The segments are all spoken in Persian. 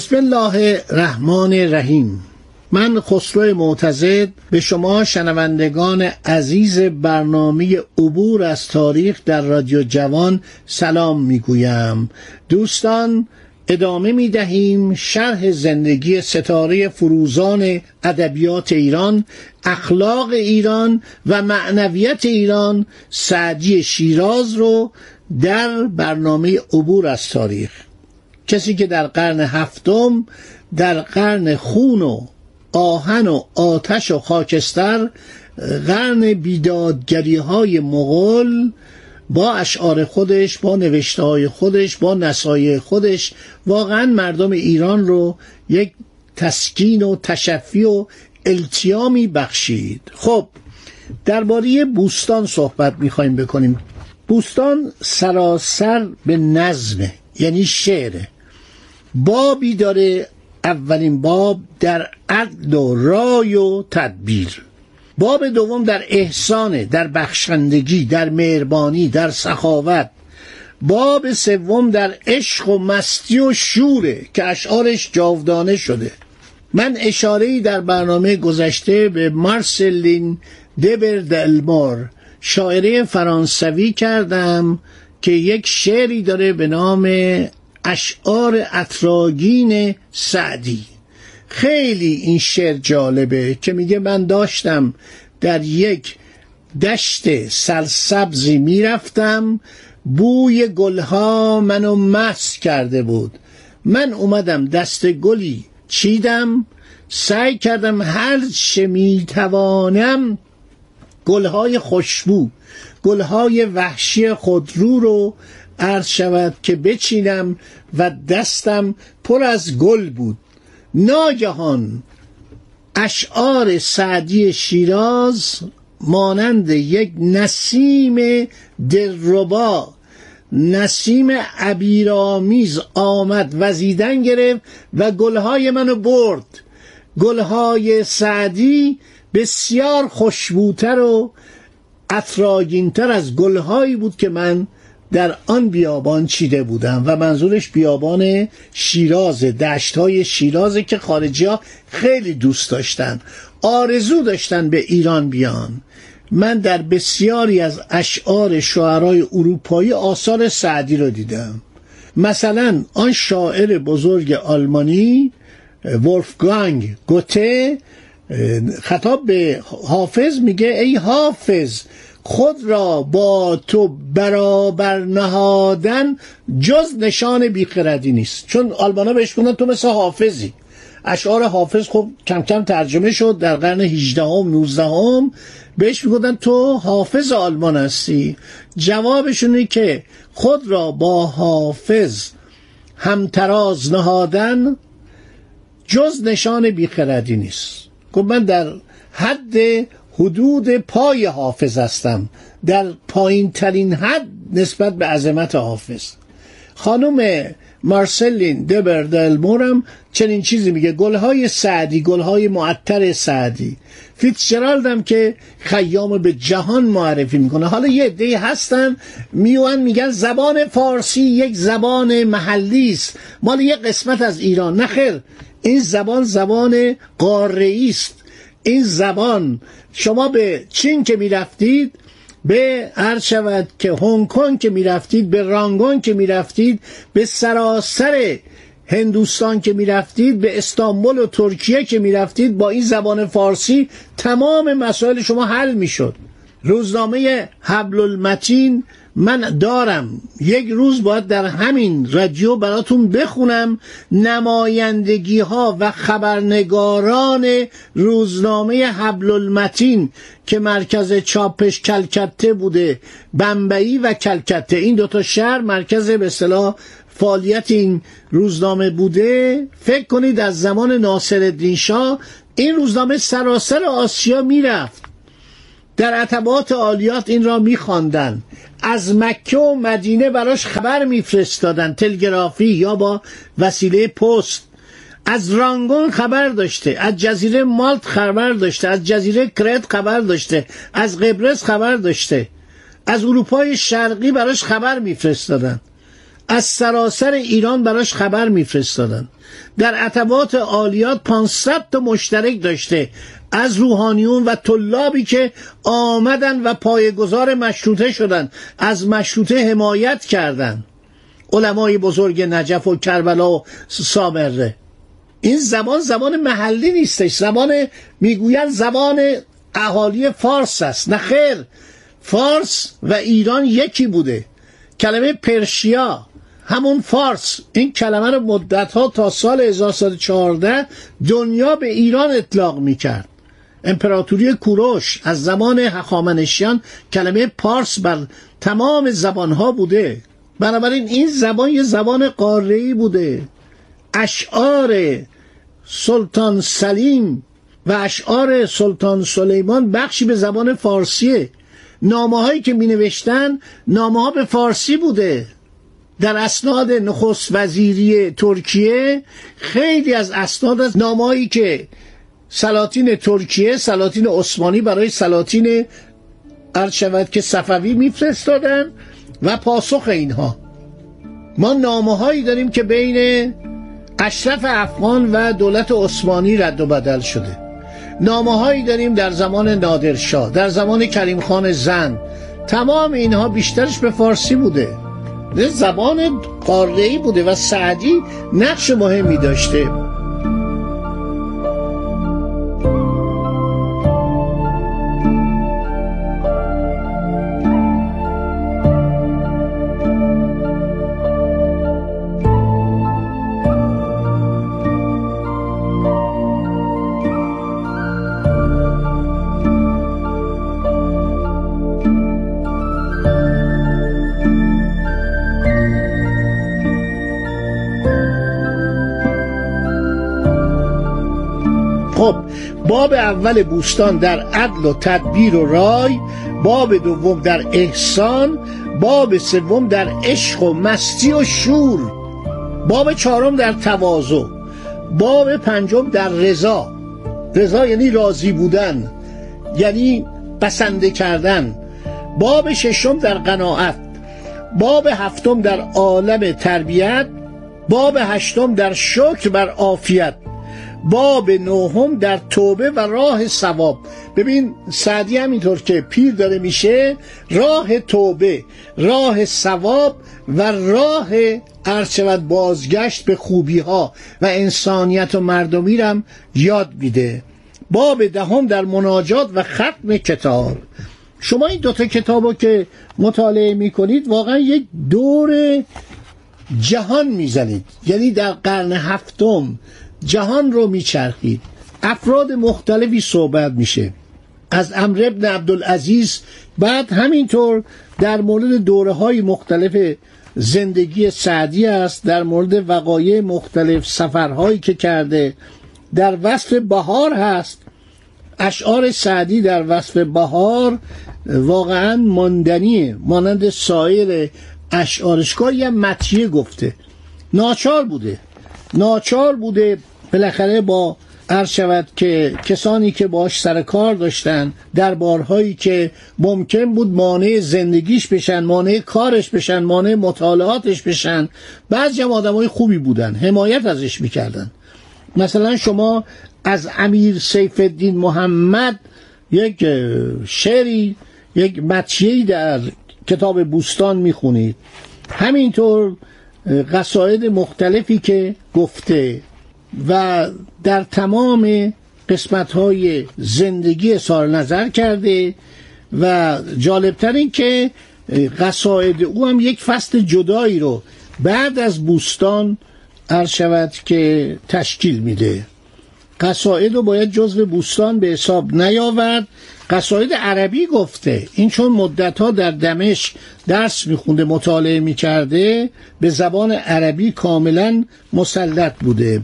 بسم الله الرحمن الرحیم. من خسرو معتزد به شما شنوندگان عزیز برنامه عبور از تاریخ در رادیو جوان سلام می‌گویم. دوستان ادامه می دهیم شرح زندگی ستاره فروزان ادبیات ایران اخلاق ایران و معنویت ایران. سعدی شیراز رو در برنامه عبور از تاریخ. کسی که در قرن هفتم در قرن خون و آهن و آتش و خاکستر قرن بیدادگری های مغول با اشعار خودش با نوشته های خودش با نصایح خودش واقعا مردم ایران رو یک تسکین و تشفی و التیامی بخشید. خب درباره بوستان صحبت می‌خوایم بکنیم. بوستان سراسر به نظمه یعنی شعره بابی داره اولین باب در عدل و رای و تدبیر. باب دوم در احسانه در بخشندگی در مهربانی در سخاوت. باب سوم در عشق و مستی و شوره که اشعارش جاودانه شده. من اشاره در برنامه گذشته به مارسلین دبر دلمور شاعره فرانسوی کردم که یک شعری داره به نام اشعار اطراگین سعدی. خیلی این شعر جالبه که میگه من داشتم در یک دشت سرسبزی می‌رفتم بوی گلها منو مست کرده بود. من اومدم دست گلی چیدم سعی کردم هر چه می‌توانم گلهای خوشبو گلهای وحشی خودرو رو عرض شود که بچینم و دستم پر از گل بود. ناگهان اشعار سعدی شیراز مانند یک نسیم دلربا نسیم عبیرآمیز آمد وزیدن گرفت و گلهای منو برد. گلهای سعدی بسیار خوشبوتر و اطراگینتر از گلهایی بود که من در آن بیابان چیده بودم و منظورش بیابان شیراز دشت های شیرازه که خارجی ها خیلی دوست داشتن. آرزو داشتن به ایران بیان. من در بسیاری از اشعار شعرهای اروپایی آثار سعدی رو دیدم. مثلا آن شاعر بزرگ آلمانی ولفگانگ گوته خطاب به حافظ میگه ای حافظ خود را با تو برابر نهادن جز نشان بیخردی نیست. چون آلمانا بهش میگن تو مثل حافظی. اشعار حافظ خب کم کم ترجمه شد در قرن 18 هم 19 هم بهش می‌گفتن تو حافظ آلمان هستی. جوابشونه که خود را با حافظ همتراز نهادن جز نشان بیخردی نیست. گفت من در حد حدود پای حافظ هستم. در پایین ترین حد نسبت به عظمت حافظ. خانم مارسلین دبردلمورم چنین چیزی میگه. گلهای سعدی گلهای معطر سعدی. فیتزجرالد هم که خیام به جهان معرفی می‌کنه. حالا یه عده هستن. میوان میگن زبان فارسی یک زبان محلی است. مال یه قسمت از ایران. نخیر این زبان زبان قاره است. این زبان شما به چین که می‌رفتید به عرض شود که هنگ کنگ که می‌رفتید به رانگون که می‌رفتید به سراسر هندوستان که می‌رفتید به استانبول و ترکیه که می‌رفتید با این زبان فارسی تمام مسائل شما حل می‌شد. روزنامه حبل المتین من دارم. یک روز باید در همین رادیو براتون بخونم نمایندگی ها و خبرنگاران روزنامه حبل المتین که مرکز چاپش کلکته بوده بمبئی و کلکته. این دوتا شهر مرکز به اصطلاح فعالیت این روزنامه بوده. فکر کنید از زمان ناصر شاه این روزنامه سراسر آسیا می‌رفت. در عتبات عالیات این را میخواندند. از مکه و مدینه براش خبر میفرستادن تلگرافی یا با وسیله پست. از رانگون خبر داشته از جزیره مالت خبر داشته از جزیره کرت خبر داشته از قبرس خبر داشته. از اروپای شرقی براش خبر میفرستادن از سراسر ایران براش خبر میفرستادن. در عتبات عالیات 500 تا مشترک داشته. از روحانیون و طلابی که آمدن و پایگزار مشروطه شدن. از مشروطه حمایت کردند علمای بزرگ نجف و کربلا و سامره. این زبان زبان محلی نیستش. زبان می‌گویند زبان اهالی فارس است. نه خیر. فارس و ایران یکی بوده. کلمه پرشیا. همون فارس. این کلمه رو مدت ها تا سال 1114 دنیا به ایران اطلاق می‌کرد. امپراتوری کوروش از زمان هخامنشیان کلمه پارس بر تمام زبانها بوده. بنابراین این زبان یه زبان قاره‌ای بوده. اشعار سلطان سلیم و اشعار سلطان سلیمان بخشی به زبان فارسیه. نامه هایی که می نوشتن نامه ها به فارسی بوده. در اسناد نخست وزیری ترکیه خیلی از اسناد از نامه‌ای که سلاطین ترکیه سلاطین عثمانی برای سلاطین عرض شود که صفوی میفرستادن و پاسخ اینها. ما نامه هایی داریم که بین اشرف افغان و دولت عثمانی رد و بدل شده. نامه هایی داریم در زمان نادرشاه در زمان کریم خان زن. تمام اینها بیشترش به فارسی بوده. زبان قاره‌ای بوده و سعدی نقش مهمی داشته. باب اول بوستان در عدل و تدبیر و رای باب دوم در احسان باب سوم در عشق و مستی و شور. باب چهارم در تواضع باب پنجم در رضا. رضا یعنی راضی بودن یعنی بسنده کردن. باب ششم در قناعت باب هفتم در عالم تربیت باب هشتم در شکر بر عافیت. باب نهم در توبه و راه ثواب. ببین سعدی همینطور که پیر داره میشه راه توبه راه ثواب و راه ارچود بازگشت به خوبی ها و انسانیت و مردمی رم یاد میده. باب دهم در مناجات و ختم کتاب. شما این دوتا کتاب رو که مطالعه می‌کنید واقعا یک دور جهان می‌زنید. یعنی در قرن هفتم جهان رو میچرخید. افراد مختلفی صحبت میشه. از امر ابن عبدالعزیز بعد همینطور در مورد دوره های مختلف زندگی سعدی است در مورد وقایع مختلف سفرهایی که کرده. در وصف بهار هست. اشعار سعدی در وصف بهار واقعا ماندنیه مانند سایر اشعارشگاه یه متیه گفته. ناچار بوده. ناچار بوده بالاخره با عرض شود که کسانی که باش سر کار داشتن در بارهایی که ممکن بود مانع زندگیش بشن مانع کارش بشن مانع مطالعاتش بشن بعضی هم آدم های خوبی بودن حمایت ازش می‌کردن. مثلا شما از امیر سیف الدین محمد یک شعری یک متشیهی در کتاب بوستان می‌خونید. همینطور قصاید مختلفی که گفته و در تمام قسمت های زندگی سال نظر کرده و جالبتر این که قصاید او هم یک فصل جدایی رو بعد از بوستان عرض شود که تشکیل میده. قصاید رو باید جزو بوستان به حساب نیاورد. قصاید عربی گفته این چون مدت ها در دمشق درس میخونده مطالعه می‌کرده به زبان عربی کاملا مسلط بوده.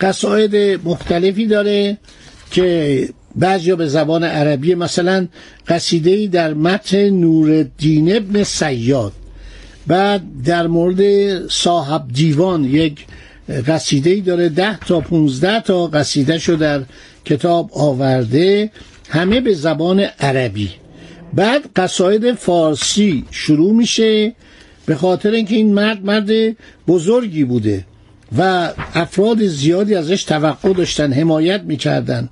قصاید مختلفی داره که بعضی به زبان عربی مثلا قصیده در متن نورالدین ابن سیاد. بعد در مورد صاحب دیوان یک قصیده ای داره ده تا پونزده تا قصیده شو در کتاب آورده همه به زبان عربی. بعد قصاید فارسی شروع میشه به خاطر اینکه این مرد مرد بزرگی بوده. و افراد زیادی ازش توقع داشتن حمایت می‌کردن.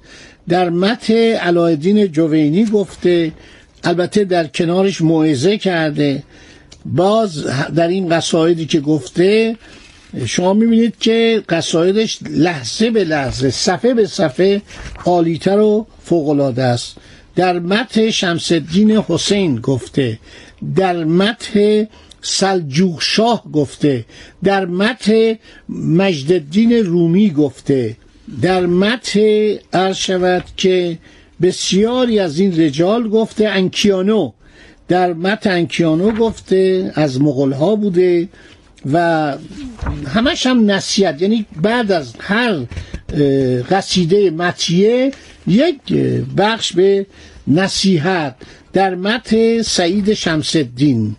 در مت علایالدین جوینی گفته البته در کنارش موعظه کرده. باز در این قصایدی که گفته شما می‌بینید که قصایدش لحظه به لحظه صفحه به صفحه عالیتر و فوقالعاده است. در متن شمس الدین حسین گفته در متن سلجوق شاه گفته در متن مجددین رومی گفته در متن عرض شود که بسیاری از این رجال گفته انکیانو در متن انکیانو گفته از مغول ها بوده و همش هم نصیحت یعنی بعد از هر قصیده متیه یک بخش به نصیحت. در مت سعید شمسدین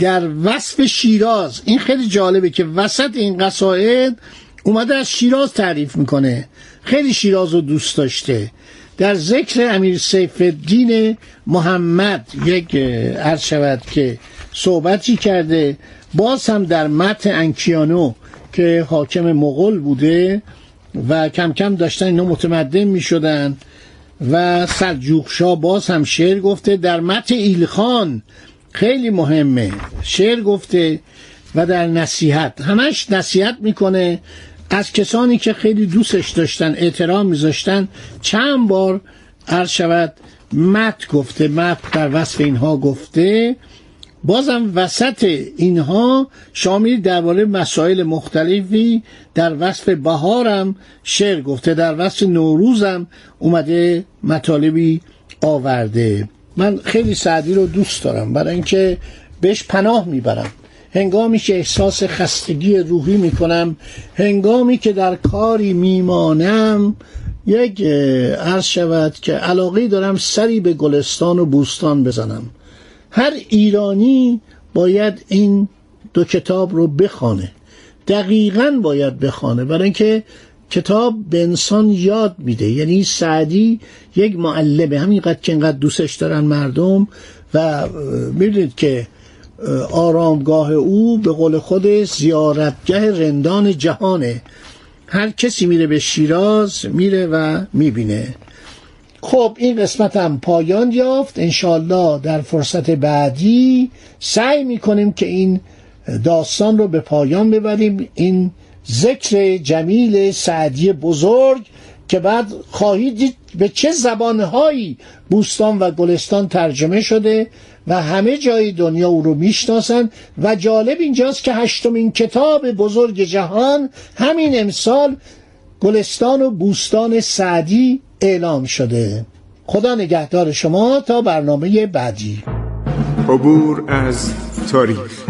در وصف شیراز. این خیلی جالبه که وسط این قصاید اومده از شیراز تعریف می‌کنه. خیلی شیراز رو دوست داشته. در ذکر امیر سیف الدین محمد یک عرض شود که صحبتی کرده باز هم در متن انکیانو که حاکم مغول بوده و کم کم داشتن اینا متمدن می شدن و سلجوق باز هم شعر گفته در متن ایلخان خیلی مهمه. شعر گفته و در نصیحت. همش نصیحت می‌کنه از کسانی که خیلی دوستش داشتن احترام میذاشتن چند بار عرض شود مت گفته مت در وصف اینها گفته. بازم وسط اینها شامل درباره مسائل مختلفی در وصف بهارم شعر گفته. در وصف نوروزم اومده مطالبی آورده. من خیلی سعدی رو دوست دارم. برای اینکه بهش پناه می‌برم. هنگامی که احساس خستگی روحی می‌کنم هنگامی که در کاری میمانم یک عرض شود که علاقه دارم سری به گلستان و بوستان بزنم. هر ایرانی باید این دو کتاب رو بخوانه. دقیقا باید بخوانه. برای اینکه کتاب به انسان یاد میده. یعنی سعدی یک معلمه. همینقدر که اینقدر دوستش دارن مردم و می‌دونید که آرامگاه او به قول خود زیارتگه رندان جهانه. هر کسی میره به شیراز میره و می‌بینه. خب این قسمت هم پایان یافت. انشالله در فرصت بعدی سعی می‌کنیم که این داستان رو به پایان ببریم. این ذکر جمیل سعدی بزرگ که بعد خواهید دید به چه زبانهایی بوستان و گلستان ترجمه شده و همه جای دنیا او رو می‌شناسند و جالب اینجاست که هشتمین کتاب بزرگ جهان همین امسال گلستان و بوستان سعدی اعلام شده. خدا نگهدار شما تا برنامه بعدی. عبور از تاریخ.